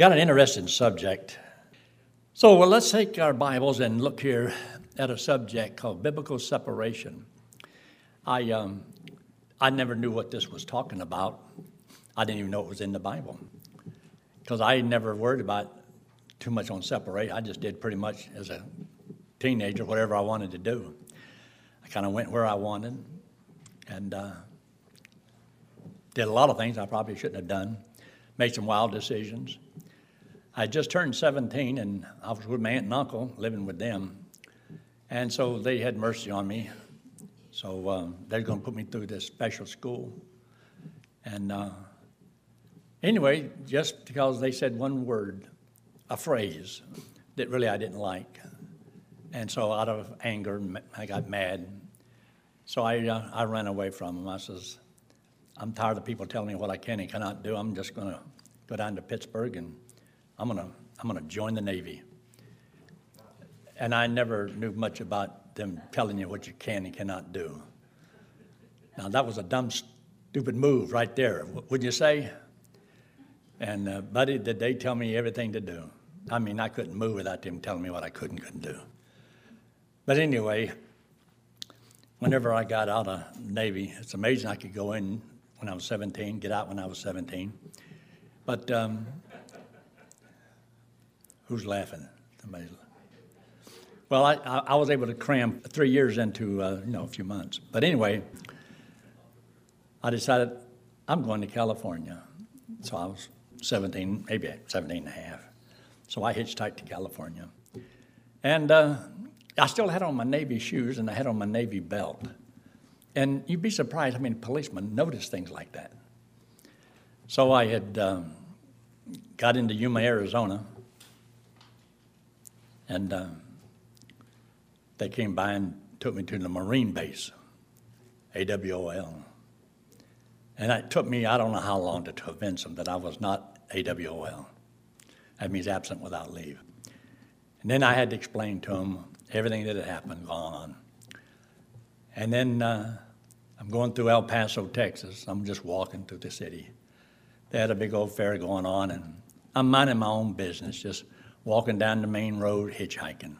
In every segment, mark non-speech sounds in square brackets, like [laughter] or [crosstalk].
got an interesting subject. So, well, let's take our Bibles and look here at a subject called biblical separation. I, um, I never knew what this was talking about. I didn't even know it was in the Bible because I never worried about too much on separate. I just did pretty much as a teenager whatever I wanted to do. I kind of went where I wanted and uh, did a lot of things I probably shouldn't have done. Made some wild decisions. I just turned 17 and I was with my aunt and uncle living with them. And so they had mercy on me. So uh, they're going to put me through this special school. And uh, anyway, just because they said one word, a phrase that really I didn't like. And so out of anger, I got mad. So I, uh, I ran away from them. I says, I'm tired of people telling me what I can and cannot do. I'm just going to go down to Pittsburgh and I'm going to I'm to join the Navy. And I never knew much about them telling you what you can and cannot do. Now, that was a dumb, stupid move right there, wouldn't you say? And, uh, buddy, did they tell me everything to do? I mean, I couldn't move without them telling me what I could and couldn't do. But anyway, whenever I got out of Navy, it's amazing I could go in when I was 17, get out when I was 17. But um, who's laughing? Somebody's. Well, I, I was able to cram three years into uh, you know a few months. But anyway, I decided I'm going to California. So I was 17, maybe 17 and a half. So I hitchhiked to California. And uh, I still had on my Navy shoes and I had on my Navy belt. And you'd be surprised how many policemen notice things like that. So I had um, got into Yuma, Arizona, and uh, they came by and took me to the Marine base, AWOL. And it took me, I don't know how long to convince them that I was not AWOL. That means absent without leave. And then I had to explain to them everything that had happened, gone on. And then uh, I'm going through El Paso, Texas. I'm just walking through the city. They had a big old fair going on, and I'm minding my own business, just walking down the main road hitchhiking.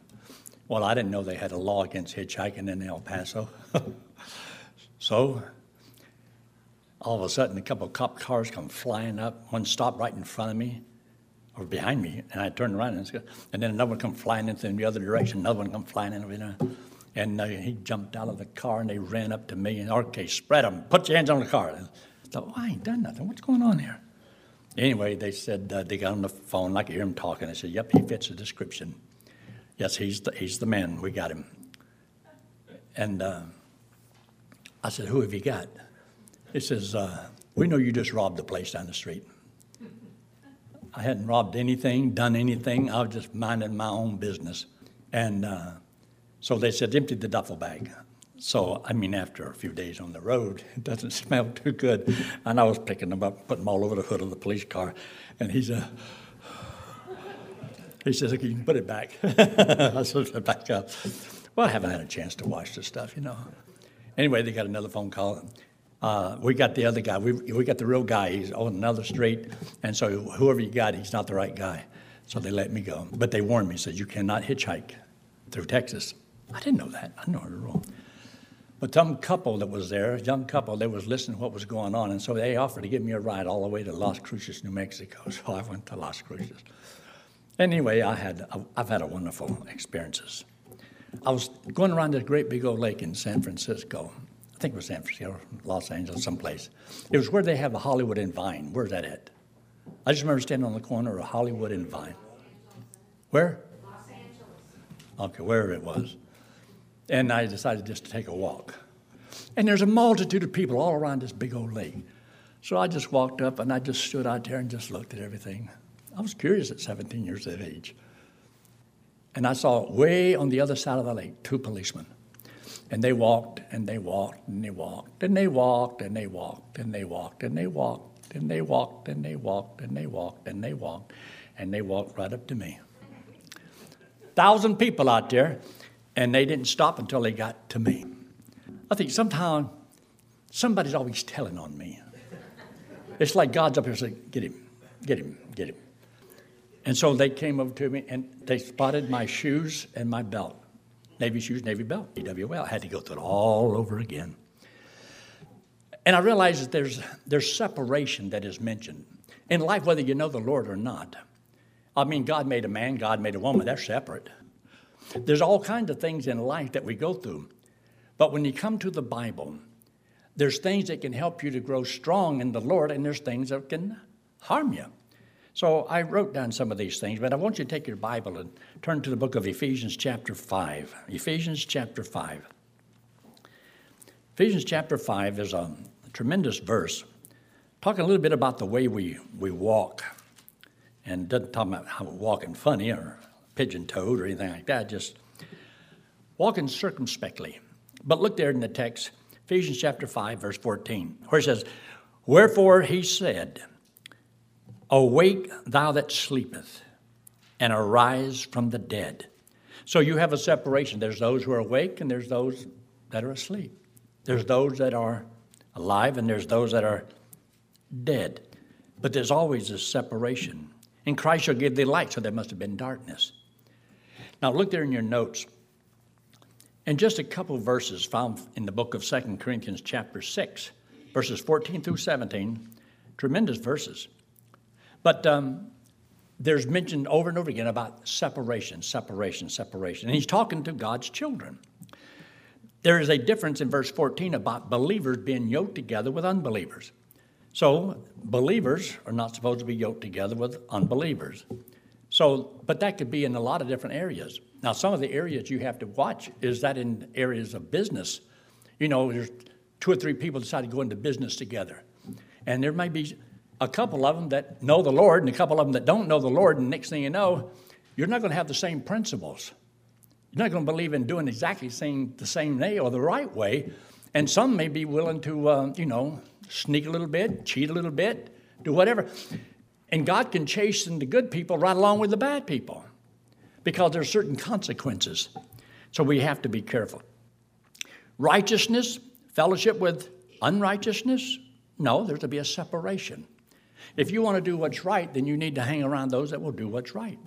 Well, I didn't know they had a law against hitchhiking in El Paso. [laughs] so all of a sudden, a couple of cop cars come flying up. One stopped right in front of me or behind me, and I turned around and, and then another one come flying into the other direction. Another one come flying in. You know, and uh, he jumped out of the car and they ran up to me and, okay, spread them, put your hands on the car. I thought, well, I ain't done nothing. What's going on here? Anyway, they said, uh, they got on the phone, I could hear him talking. I said, yep, he fits the description. Yes, he's the, he's the man. We got him. And uh, I said, who have you got? He says, uh, we know you just robbed the place down the street. I hadn't robbed anything, done anything. I was just minding my own business. And uh, so they said, empty the duffel bag. So, I mean, after a few days on the road, [laughs] it doesn't smell too good. And I was picking them up, putting them all over the hood of the police car. And he said, [sighs] he says, okay, you can put it back. [laughs] I said, put back up. Well, I haven't had a chance to wash the stuff, you know. Anyway, they got another phone call. Uh, we got the other guy. We, we got the real guy. He's on another street. And so whoever you got, he's not the right guy. So they let me go. But they warned me, said, you cannot hitchhike through Texas. I didn't know that. I know the rule. But some couple that was there, a young couple, they was listening to what was going on, and so they offered to give me a ride all the way to Las Cruces, New Mexico. [laughs] So I went to Las Cruces. Anyway, I had I've had a wonderful experiences. I was going around this great big old lake in San Francisco. I think it was San Francisco, Los Angeles, someplace. It was where they have the Hollywood and Vine. Where's that at? I just remember standing on the corner of Hollywood and Vine. Where? Los Angeles. Okay, wherever it was and I decided just to take a walk. And there's a multitude of people all around this big old lake. So I just walked up and I just stood out there and just looked at everything. I was curious at 17 years of age. And I saw way on the other side of the lake two policemen. And they walked and they walked and they walked and they walked and they walked and they walked and they walked and they walked and they walked and they walked and they walked and they walked right up to me. Thousand people out there and they didn't stop until they got to me. I think sometimes somebody's always telling on me. It's like God's up here saying, Get him, get him, get him. And so they came over to me and they spotted my shoes and my belt. Navy shoes, Navy belt, AWOL. I had to go through it all over again. And I realized that there's, there's separation that is mentioned. In life, whether you know the Lord or not, I mean, God made a man, God made a woman, they're separate. There's all kinds of things in life that we go through. But when you come to the Bible, there's things that can help you to grow strong in the Lord, and there's things that can harm you. So I wrote down some of these things, but I want you to take your Bible and turn to the book of Ephesians, chapter 5. Ephesians, chapter 5. Ephesians, chapter 5 is a tremendous verse, talking a little bit about the way we, we walk. And doesn't talk about how we're walking funny or pigeon toed or anything like that, just walking circumspectly. But look there in the text, Ephesians chapter 5, verse 14, where it says, Wherefore he said, Awake, thou that sleepeth, and arise from the dead. So you have a separation. There's those who are awake, and there's those that are asleep. There's those that are alive, and there's those that are dead. But there's always a separation. In Christ shall give thee light, so there must have been darkness. Now look there in your notes. In just a couple verses found in the book of Second Corinthians, chapter 6, verses 14 through 17, tremendous verses. But um, there's mentioned over and over again about separation, separation, separation. And he's talking to God's children. There is a difference in verse 14 about believers being yoked together with unbelievers. So, believers are not supposed to be yoked together with unbelievers. So, but that could be in a lot of different areas. Now, some of the areas you have to watch is that in areas of business. You know, there's two or three people decide to go into business together. And there may be a couple of them that know the Lord and a couple of them that don't know the Lord, and next thing you know, you're not going to have the same principles. You're not going to believe in doing exactly the same, the same way or the right way. And some may be willing to, uh, you know, sneak a little bit, cheat a little bit, do whatever. And God can chasten the good people right along with the bad people because there are certain consequences. So we have to be careful. Righteousness, fellowship with unrighteousness, no, there's to be a separation. If you want to do what's right, then you need to hang around those that will do what's right.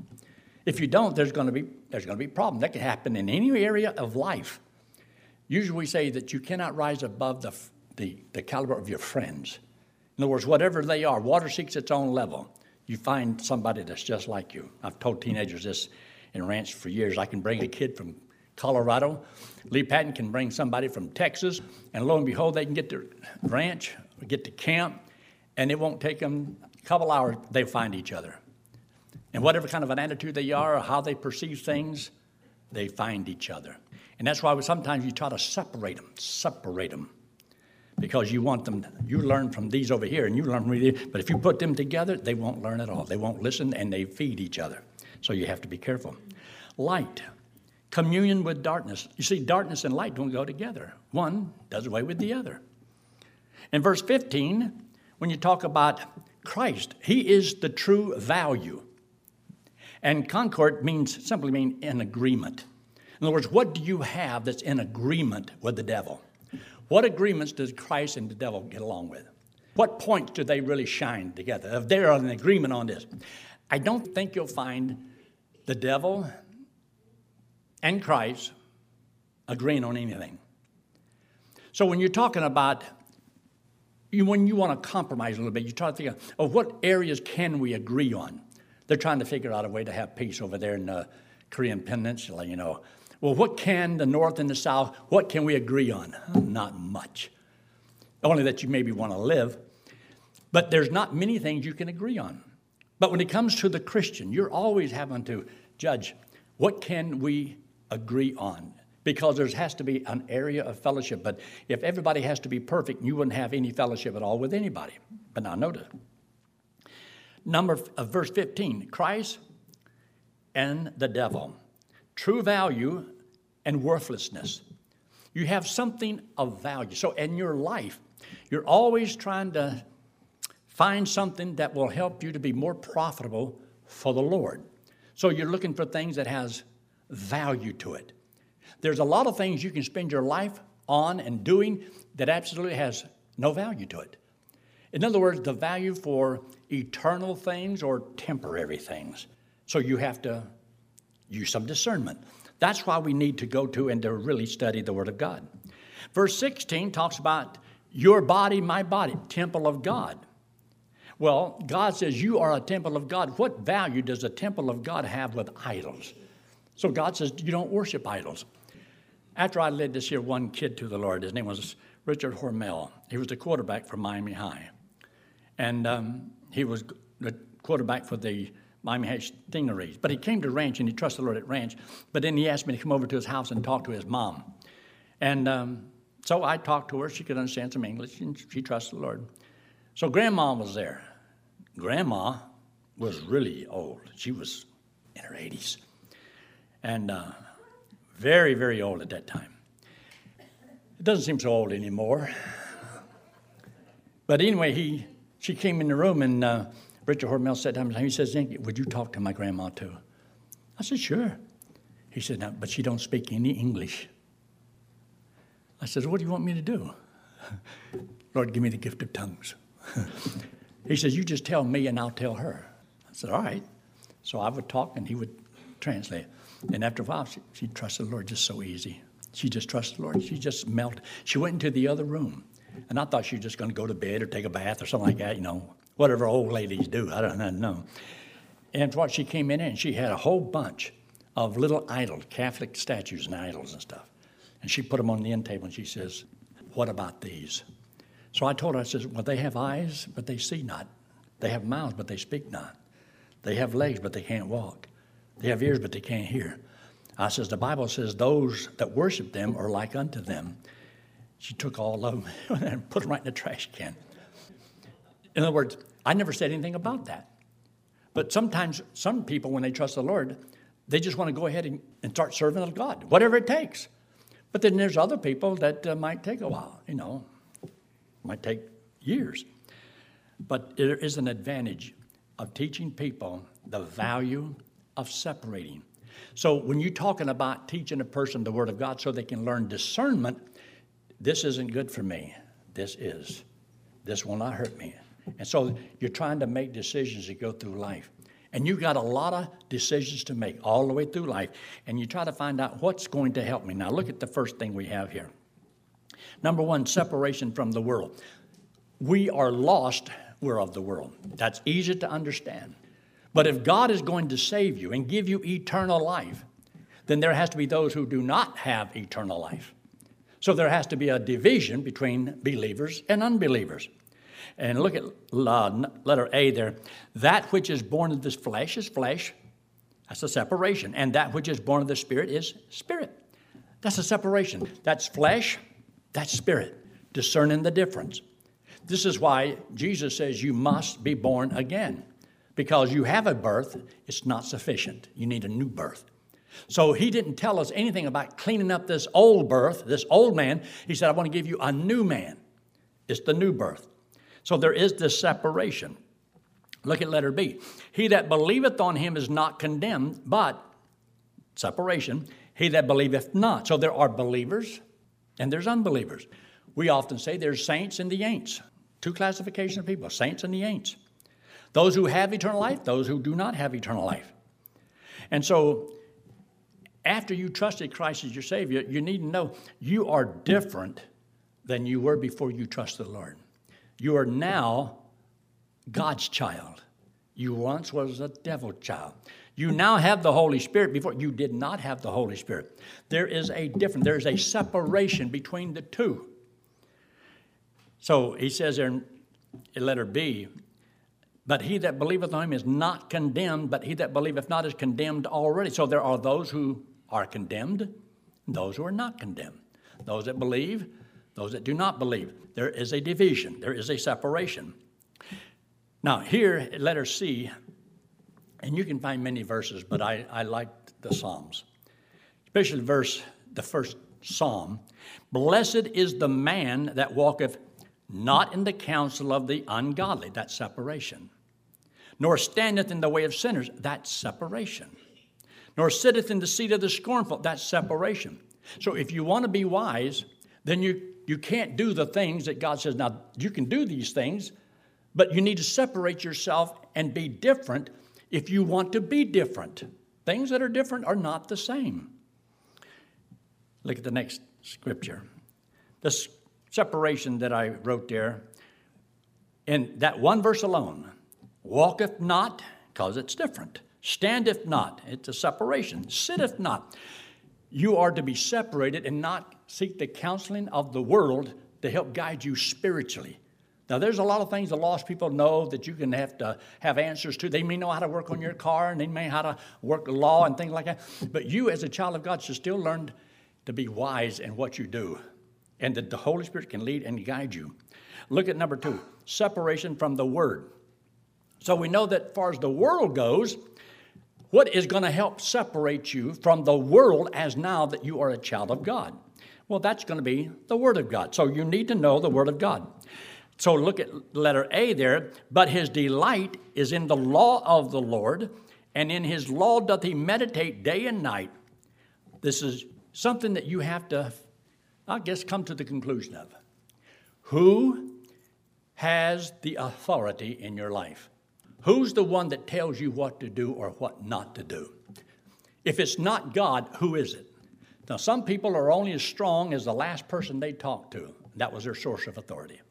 If you don't, there's going to be there's going to be a problem. That can happen in any area of life. Usually, we say that you cannot rise above the, the, the caliber of your friends. In other words, whatever they are, water seeks its own level. You find somebody that's just like you. I've told teenagers this in ranch for years. I can bring a kid from Colorado. Lee Patton can bring somebody from Texas, and lo and behold, they can get to ranch, get to camp, and it won't take them a couple hours, they find each other. And whatever kind of an attitude they are or how they perceive things, they find each other. And that's why sometimes you try to separate them, separate them. Because you want them, you learn from these over here and you learn from these, but if you put them together, they won't learn at all. They won't listen and they feed each other. So you have to be careful. Light, communion with darkness. You see, darkness and light don't go together. One does away with the other. In verse 15, when you talk about Christ, He is the true value. And concord means simply mean in agreement. In other words, what do you have that's in agreement with the devil? What agreements does Christ and the devil get along with? What points do they really shine together? If they're in agreement on this, I don't think you'll find the devil and Christ agreeing on anything. So when you're talking about you, when you want to compromise a little bit, you try to think of, of what areas can we agree on. They're trying to figure out a way to have peace over there in the Korean Peninsula, you know. Well, what can the North and the South, what can we agree on? Not much. Only that you maybe want to live. But there's not many things you can agree on. But when it comes to the Christian, you're always having to judge what can we agree on? because there has to be an area of fellowship. But if everybody has to be perfect, you wouldn't have any fellowship at all with anybody. But now notice. Number of uh, verse 15, Christ and the devil. True value and worthlessness. You have something of value. So in your life, you're always trying to find something that will help you to be more profitable for the Lord. So you're looking for things that has value to it. There's a lot of things you can spend your life on and doing that absolutely has no value to it. In other words, the value for eternal things or temporary things. So you have to use some discernment. That's why we need to go to and to really study the Word of God. Verse 16 talks about your body, my body, temple of God. Well, God says you are a temple of God. What value does a temple of God have with idols? So God says you don't worship idols. After I led this here one kid to the Lord, his name was Richard Hormel. He was the quarterback for Miami High. And um, he was the quarterback for the Miami High Stingarees. But he came to ranch and he trusted the Lord at ranch. But then he asked me to come over to his house and talk to his mom. And um, so I talked to her. She could understand some English and she trusted the Lord. So grandma was there. Grandma was really old. She was in her 80s. And uh, very, very old at that time. It doesn't seem so old anymore. But anyway, he, she came in the room and uh, Richard Hormel sat down and he says, Would you talk to my grandma too? I said, Sure. He said, no, But she don't speak any English. I said, What do you want me to do? [laughs] Lord, give me the gift of tongues. [laughs] he says, You just tell me and I'll tell her. I said, All right. So I would talk and he would translate. And after a while, she, she trusted the Lord just so easy. She just trusted the Lord. She just melted. She went into the other room. And I thought she was just going to go to bed or take a bath or something like that, you know, whatever old ladies do. I don't know. And what she came in and she had a whole bunch of little idols, Catholic statues and idols and stuff. And she put them on the end table and she says, What about these? So I told her, I said, Well, they have eyes, but they see not. They have mouths, but they speak not. They have legs, but they can't walk. They have ears, but they can't hear. I says, The Bible says those that worship them are like unto them. She took all of them [laughs] and put them right in the trash can. In other words, I never said anything about that. But sometimes, some people, when they trust the Lord, they just want to go ahead and, and start serving God, whatever it takes. But then there's other people that uh, might take a while, you know, might take years. But there is an advantage of teaching people the value of separating. So when you're talking about teaching a person the Word of God so they can learn discernment, this isn't good for me. This is. This will not hurt me. And so you're trying to make decisions to go through life. And you've got a lot of decisions to make all the way through life. And you try to find out what's going to help me. Now, look at the first thing we have here. Number one, separation from the world. We are lost, we're of the world. That's easy to understand. But if God is going to save you and give you eternal life, then there has to be those who do not have eternal life. So there has to be a division between believers and unbelievers. And look at letter A there. That which is born of this flesh is flesh. That's a separation. And that which is born of the spirit is spirit. That's a separation. That's flesh, that's spirit. Discerning the difference. This is why Jesus says you must be born again because you have a birth, it's not sufficient. You need a new birth. So he didn't tell us anything about cleaning up this old birth, this old man. He said, I want to give you a new man. It's the new birth. So there is this separation. Look at letter B. He that believeth on him is not condemned, but separation, he that believeth not. So there are believers and there's unbelievers. We often say there's saints and the ain'ts. Two classifications of people, saints and the ain'ts. Those who have eternal life, those who do not have eternal life. And so, after you trusted Christ as your Savior, you need to know you are different than you were before you trusted the Lord. You are now God's child. You once was a devil child. You now have the Holy Spirit. Before you did not have the Holy Spirit. There is a difference. There is a separation between the two. So he says in letter B, but he that believeth on him is not condemned, but he that believeth not is condemned already. So there are those who are condemned, those who are not condemned. Those that believe, those that do not believe. There is a division, there is a separation. Now, here, letter C, and you can find many verses, but I, I like the Psalms, especially verse, the first Psalm. Blessed is the man that walketh not in the counsel of the ungodly, that separation, nor standeth in the way of sinners, that separation, nor sitteth in the seat of the scornful, that separation. So if you want to be wise, then you, you can't do the things that God says, now you can do these things, but you need to separate yourself and be different if you want to be different. Things that are different are not the same. Look at the next scripture. This separation that I wrote there, in that one verse alone walketh not, because it's different. Standeth not, it's a separation. Sitteth not. You are to be separated and not seek the counseling of the world to help guide you spiritually. Now, there's a lot of things the lost people know that you can have to have answers to. They may know how to work on your car and they may know how to work the law and things like that. But you, as a child of God, should still learn to be wise in what you do and that the Holy Spirit can lead and guide you. Look at number two separation from the Word. So we know that, as far as the world goes, what is going to help separate you from the world as now that you are a child of God? Well, that's going to be the Word of God. So you need to know the Word of God. So look at letter A there. But his delight is in the law of the Lord, and in his law doth he meditate day and night. This is something that you have to, I guess, come to the conclusion of. Who has the authority in your life? Who's the one that tells you what to do or what not to do? If it's not God, who is it? Now, some people are only as strong as the last person they talked to. That was their source of authority.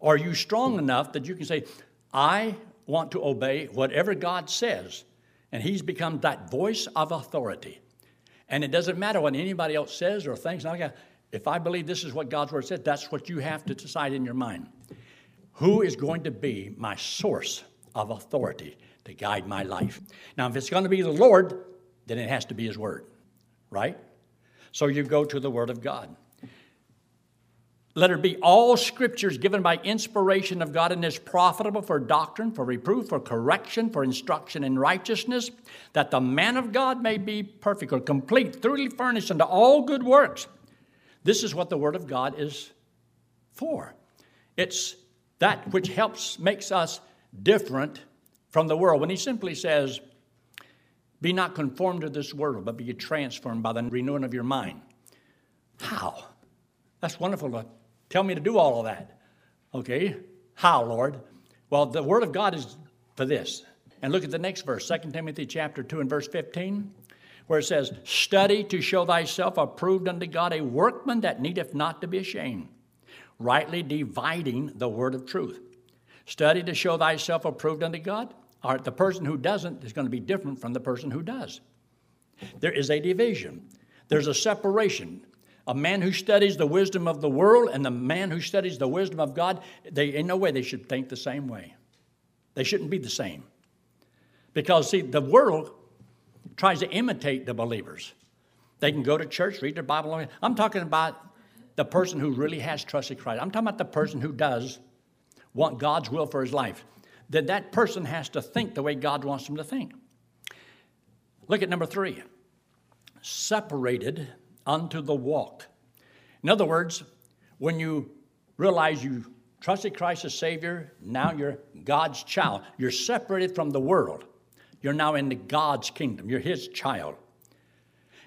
Are you strong enough that you can say, I want to obey whatever God says? And He's become that voice of authority. And it doesn't matter what anybody else says or thinks. If I believe this is what God's word says, that's what you have to decide in your mind. Who is going to be my source of authority to guide my life. Now, if it's going to be the Lord, then it has to be His Word, right? So you go to the Word of God. Let it be all scriptures given by inspiration of God and is profitable for doctrine, for reproof, for correction, for instruction in righteousness, that the man of God may be perfect or complete, thoroughly furnished unto all good works. This is what the Word of God is for. It's that which helps, makes us different from the world. When he simply says, Be not conformed to this world, but be transformed by the renewing of your mind. How? That's wonderful to tell me to do all of that. Okay, how, Lord? Well, the Word of God is for this. And look at the next verse, 2 Timothy chapter 2 and verse 15, where it says, Study to show thyself approved unto God, a workman that needeth not to be ashamed, rightly dividing the word of truth. Study to show thyself approved unto God. Or the person who doesn't is going to be different from the person who does. There is a division, there's a separation. A man who studies the wisdom of the world and the man who studies the wisdom of God, they, in no way they should think the same way. They shouldn't be the same. Because, see, the world tries to imitate the believers. They can go to church, read their Bible. I'm talking about the person who really has trusted Christ. I'm talking about the person who does want God's will for his life, then that person has to think the way God wants them to think. Look at number three separated unto the walk. In other words, when you realize you trusted Christ as Savior, now you're God's child. You're separated from the world. You're now in the God's kingdom. You're His child.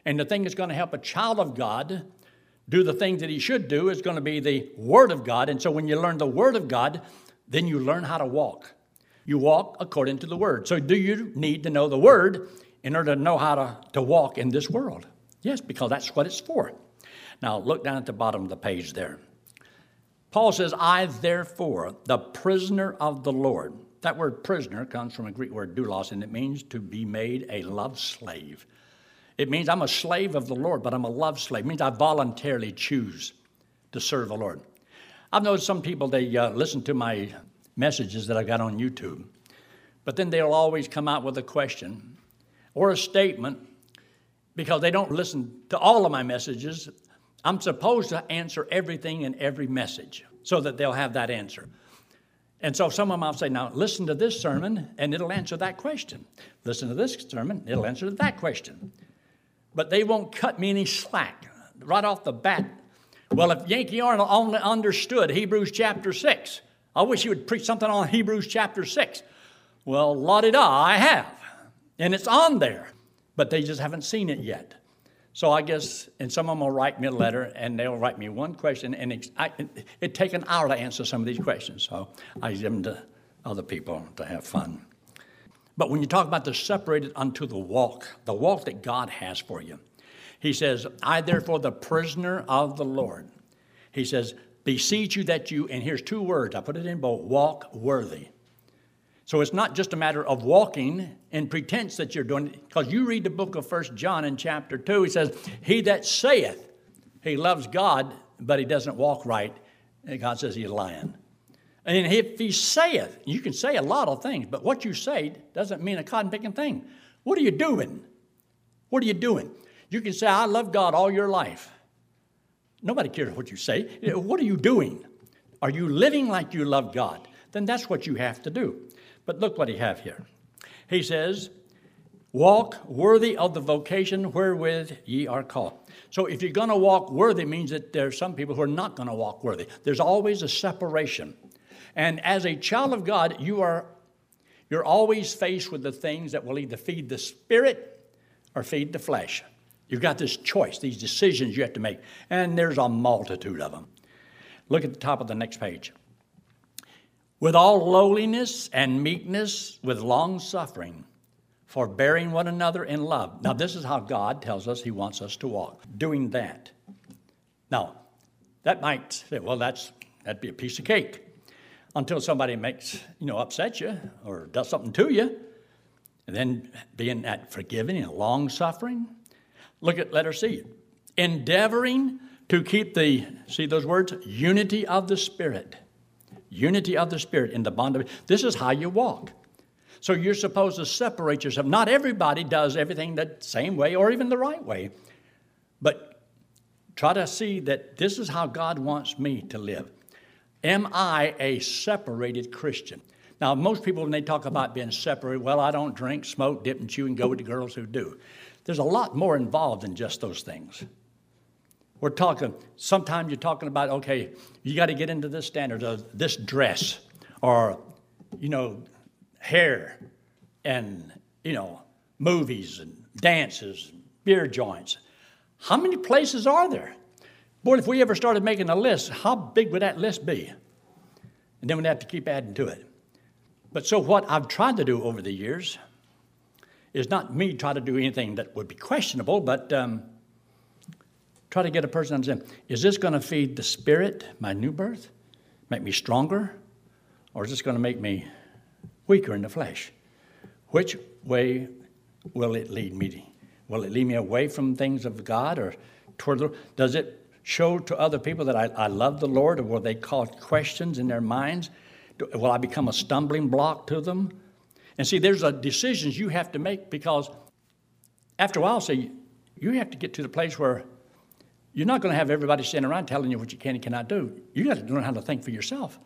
And the thing that's going to help a child of God do the things that he should do is going to be the Word of God. And so when you learn the Word of God, then you learn how to walk. You walk according to the Word. So do you need to know the Word in order to know how to, to walk in this world? Yes, because that's what it's for. Now look down at the bottom of the page there. Paul says, I therefore, the prisoner of the Lord. That word prisoner comes from a Greek word doulos, and it means to be made a love slave. It means I'm a slave of the Lord, but I'm a love slave. It means I voluntarily choose to serve the Lord. I've noticed some people, they uh, listen to my messages that I got on YouTube, but then they'll always come out with a question or a statement because they don't listen to all of my messages. I'm supposed to answer everything in every message so that they'll have that answer. And so some of them I'll say, now listen to this sermon and it'll answer that question. Listen to this sermon, it'll answer that question but they won't cut me any slack right off the bat. Well, if Yankee Arnold only understood Hebrews chapter 6, I wish you would preach something on Hebrews chapter 6. Well, la di da, I have. And it's on there, but they just haven't seen it yet. So I guess, and some of them will write me a letter and they'll write me one question, and it, I, it'd take an hour to answer some of these questions. So I give them to other people to have fun. But when you talk about the separated unto the walk, the walk that God has for you, he says, I therefore, the prisoner of the Lord, he says, beseech you that you, and here's two words, I put it in bold, walk worthy. So it's not just a matter of walking in pretense that you're doing it, because you read the book of First John in chapter 2, he says, He that saith he loves God, but he doesn't walk right, God says he's lying. And if he saith, you can say a lot of things, but what you say doesn't mean a cotton picking thing. What are you doing? What are you doing? You can say, I love God all your life. Nobody cares what you say. Eh, what are you doing? Are you living like you love God? Then that's what you have to do. But look what he have here. He says, Walk worthy of the vocation wherewith ye are called. So if you're going to walk worthy, means that there's some people who are not going to walk worthy. There's always a separation. And as a child of God, you are you're always faced with the things that will either feed the spirit or feed the flesh. You've got this choice, these decisions you have to make, and there's a multitude of them. Look at the top of the next page. With all lowliness and meekness, with long suffering, forbearing one another in love. Now, this is how God tells us He wants us to walk, doing that. Now, that might say, well, that's, that'd be a piece of cake until somebody makes, you know, upset you or does something to you. And then being that forgiving and long suffering. Look at letter C. Endeavoring to keep the, see those words? Unity of the Spirit. Unity of the Spirit in the bond of, this is how you walk. So you're supposed to separate yourself. Not everybody does everything the same way or even the right way, but try to see that this is how God wants me to live. Am I a separated Christian? Now, most people, when they talk about being separated, well, I don't drink, smoke, dip, and chew, and go with the girls who do. There's a lot more involved than just those things. We're talking, sometimes you're talking about, okay, you got to get into this standard of this dress or, you know, hair and, you know, movies and dances, and beer joints. How many places are there? Boy, if we ever started making a list, how big would that list be? And then we'd have to keep adding to it. But so, what I've tried to do over the years is not me try to do anything that would be questionable, but um, try to get a person to understand is this going to feed the spirit, my new birth, make me stronger, or is this going to make me weaker in the flesh? Which way will it lead me? Will it lead me away from things of God or toward the Does it show to other people that I, I love the Lord, or will they cause questions in their minds? Do, will I become a stumbling block to them? And see, there's a decisions you have to make because after a while, see, you have to get to the place where you're not going to have everybody standing around telling you what you can and cannot do. You got to learn how to think for yourself.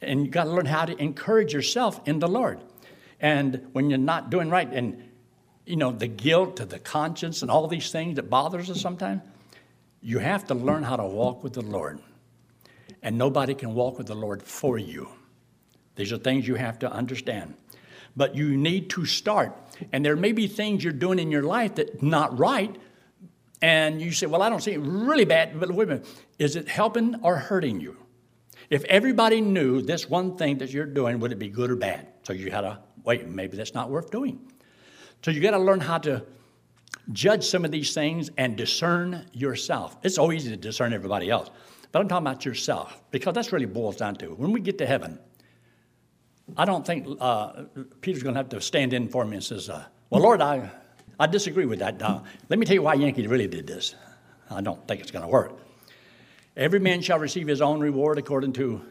And you got to learn how to encourage yourself in the Lord. And when you're not doing right, and you know, the guilt, of the conscience, and all these things that bothers us sometimes, you have to learn how to walk with the Lord. And nobody can walk with the Lord for you. These are things you have to understand. But you need to start. And there may be things you're doing in your life that not right. And you say, well, I don't see it really bad, but wait a minute. Is it helping or hurting you? If everybody knew this one thing that you're doing, would it be good or bad? So you got to wait, maybe that's not worth doing. So you got to learn how to judge some of these things and discern yourself. It's so easy to discern everybody else, but I'm talking about yourself because that's really boils down to when we get to heaven. I don't think uh, Peter's going to have to stand in for me and says, uh, "Well, Lord, I, I disagree with that. Now, let me tell you why Yankee really did this. I don't think it's going to work. Every man shall receive his own reward according to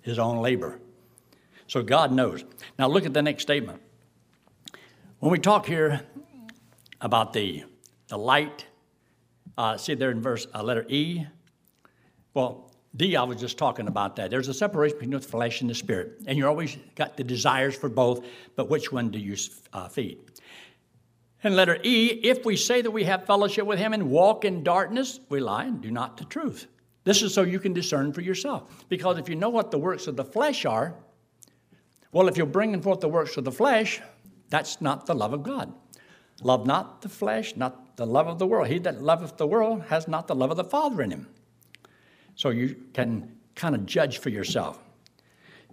his own labor. So God knows. Now look at the next statement. When we talk here about the, the light. Uh, see there in verse uh, letter E. Well, D, I was just talking about that. There's a separation between the flesh and the spirit, and you always got the desires for both, but which one do you uh, feed? And letter E, if we say that we have fellowship with him and walk in darkness, we lie and do not the truth. This is so you can discern for yourself. Because if you know what the works of the flesh are, well, if you're bringing forth the works of the flesh, that's not the love of God. Love not the flesh, not the love of the world. He that loveth the world has not the love of the Father in him. So you can kind of judge for yourself.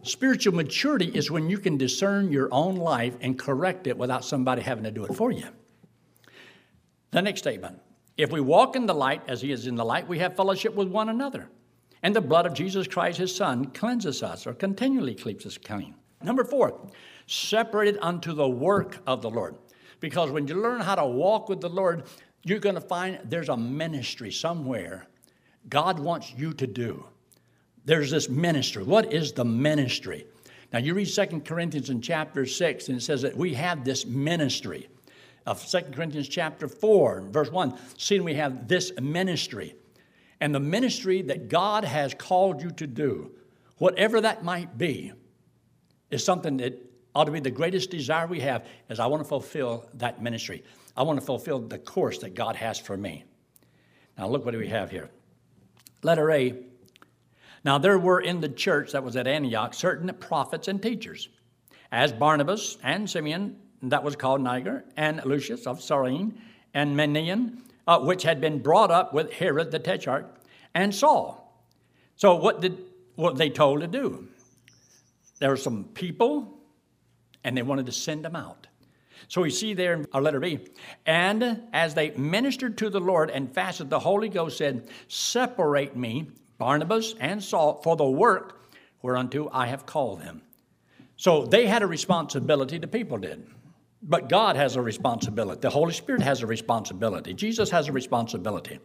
Spiritual maturity is when you can discern your own life and correct it without somebody having to do it for you. The next statement If we walk in the light as he is in the light, we have fellowship with one another. And the blood of Jesus Christ, his son, cleanses us or continually keeps us clean. Number four, separated unto the work of the Lord. Because when you learn how to walk with the Lord, you're going to find there's a ministry somewhere God wants you to do. There's this ministry. What is the ministry? Now you read Second Corinthians in chapter 6, and it says that we have this ministry. Of Second Corinthians chapter 4, verse 1, seeing we have this ministry. And the ministry that God has called you to do, whatever that might be, is something that ought to be the greatest desire we have is I want to fulfill that ministry. I want to fulfill the course that God has for me. Now look what we have here. Letter A. Now there were in the church that was at Antioch certain prophets and teachers, as Barnabas and Simeon, that was called Niger, and Lucius of Cyrene, and Manaen, uh, which had been brought up with Herod the Tetrarch, and Saul. So what did what they told to do? There were some people, and they wanted to send them out. So we see there in our letter B, and as they ministered to the Lord and fasted, the Holy Ghost said, Separate me, Barnabas and Saul, for the work whereunto I have called them. So they had a responsibility, the people did. But God has a responsibility. The Holy Spirit has a responsibility. Jesus has a responsibility.